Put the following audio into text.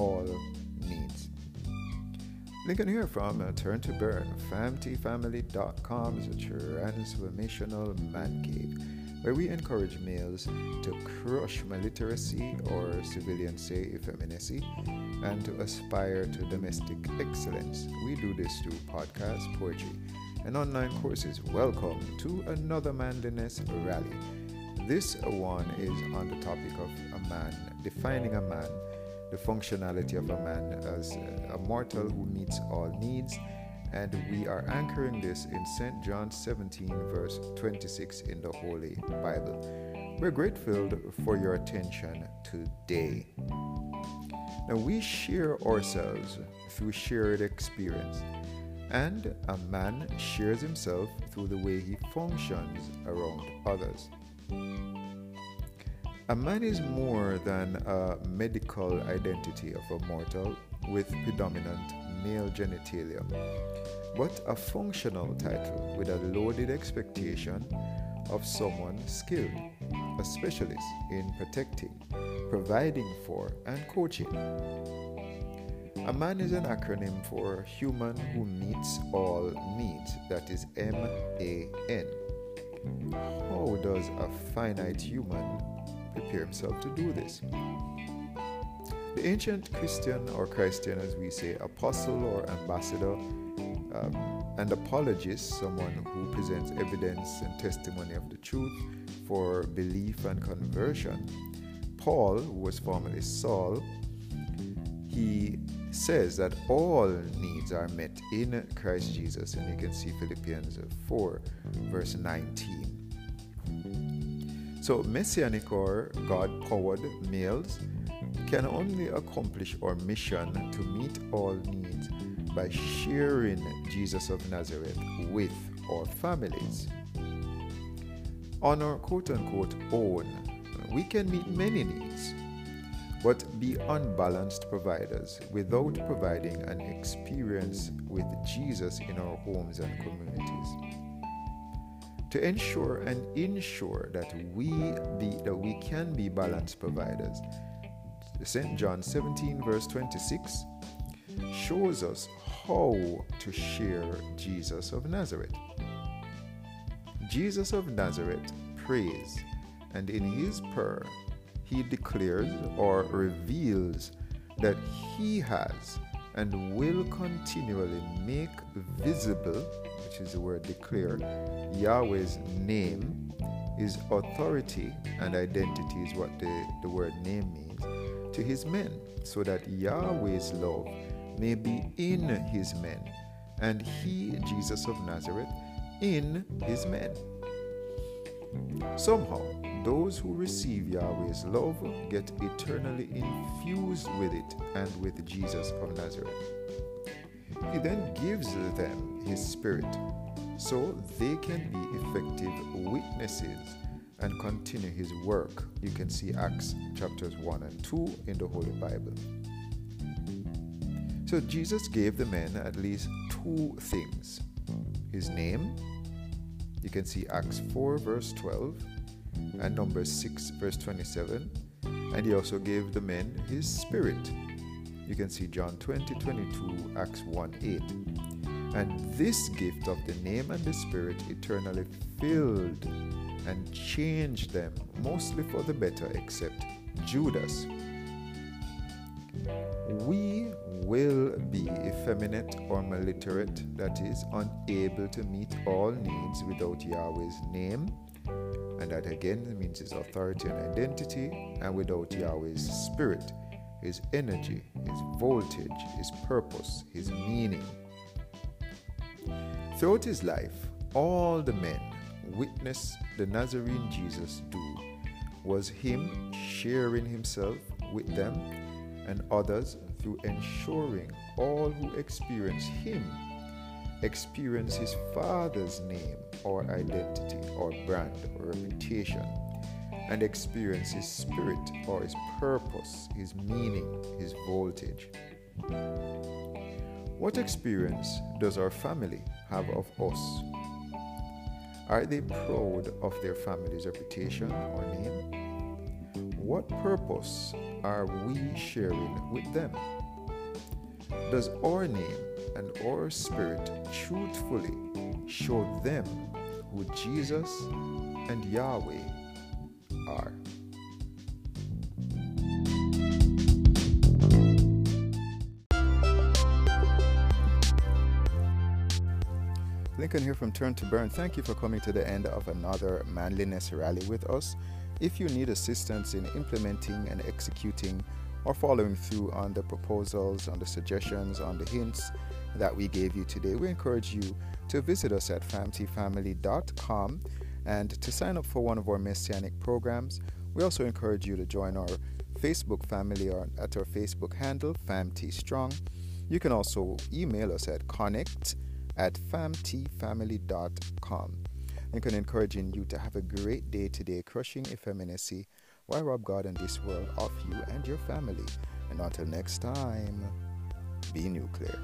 all needs. Lincoln here from uh, Turn to Burn, FamTFamily.com's transformational man cave, where we encourage males to crush maliteracy or civilians say effeminacy and to aspire to domestic excellence. We do this through podcast, poetry, and online courses. Welcome to another manliness rally. This one is on the topic of a man, defining a man the functionality of a man as a mortal who meets all needs. And we are anchoring this in St. John 17, verse 26 in the Holy Bible. We're grateful for your attention today. Now, we share ourselves through shared experience, and a man shares himself through the way he functions around others. A man is more than a medical identity of a mortal with predominant male genitalia, but a functional title with a loaded expectation of someone skilled, a specialist in protecting, providing for, and coaching. A man is an acronym for Human Who Meets All Needs, that is M A N. How does a finite human prepare himself to do this. The ancient Christian, or Christian as we say, apostle or ambassador, um, and apologist, someone who presents evidence and testimony of the truth for belief and conversion. Paul, who was formerly Saul, he says that all needs are met in Christ Jesus, and you can see Philippians 4, verse 19. So, messianic or God powered males can only accomplish our mission to meet all needs by sharing Jesus of Nazareth with our families. On our quote unquote own, we can meet many needs, but be unbalanced providers without providing an experience with Jesus in our homes and communities to ensure and ensure that we be that we can be balanced providers. St. John 17 verse 26 shows us how to share Jesus of Nazareth. Jesus of Nazareth prays, and in his prayer, he declares or reveals that he has and will continually make visible, which is the word declare, Yahweh's name, his authority and identity is what the, the word name means, to his men, so that Yahweh's love may be in his men, and he, Jesus of Nazareth, in his men. Somehow, those who receive Yahweh's love get eternally infused with it and with Jesus of Nazareth. He then gives them His Spirit so they can be effective witnesses and continue His work. You can see Acts chapters 1 and 2 in the Holy Bible. So Jesus gave the men at least two things His name, you can see Acts 4, verse 12 and Numbers 6, verse 27. And he also gave the men his spirit. You can see John 20, 22, Acts 1, 8. And this gift of the name and the spirit eternally filled and changed them, mostly for the better, except Judas. We will be effeminate or maliterate, that is, unable to meet all needs without Yahweh's name and that again means his authority and identity, and without Yahweh's spirit, his energy, his voltage, his purpose, his meaning. Throughout his life, all the men witness the Nazarene Jesus do was him sharing himself with them and others through ensuring all who experience him experience his father's name or identity or brand or reputation and experience his spirit or his purpose, his meaning, his voltage. What experience does our family have of us? Are they proud of their family's reputation or name? what purpose are we sharing with them? Does our name and our spirit truthfully show them who Jesus and Yahweh are? Lincoln here from Turn to Burn. Thank you for coming to the end of another manliness rally with us. If you need assistance in implementing and executing or following through on the proposals, on the suggestions, on the hints that we gave you today, we encourage you to visit us at famtfamily.com and to sign up for one of our messianic programs. We also encourage you to join our Facebook family at our Facebook handle, FamT Strong. You can also email us at connect at famtfamily.com. And can encouraging you to have a great day today, crushing effeminacy why rob God and this world of you and your family. And until next time, be nuclear.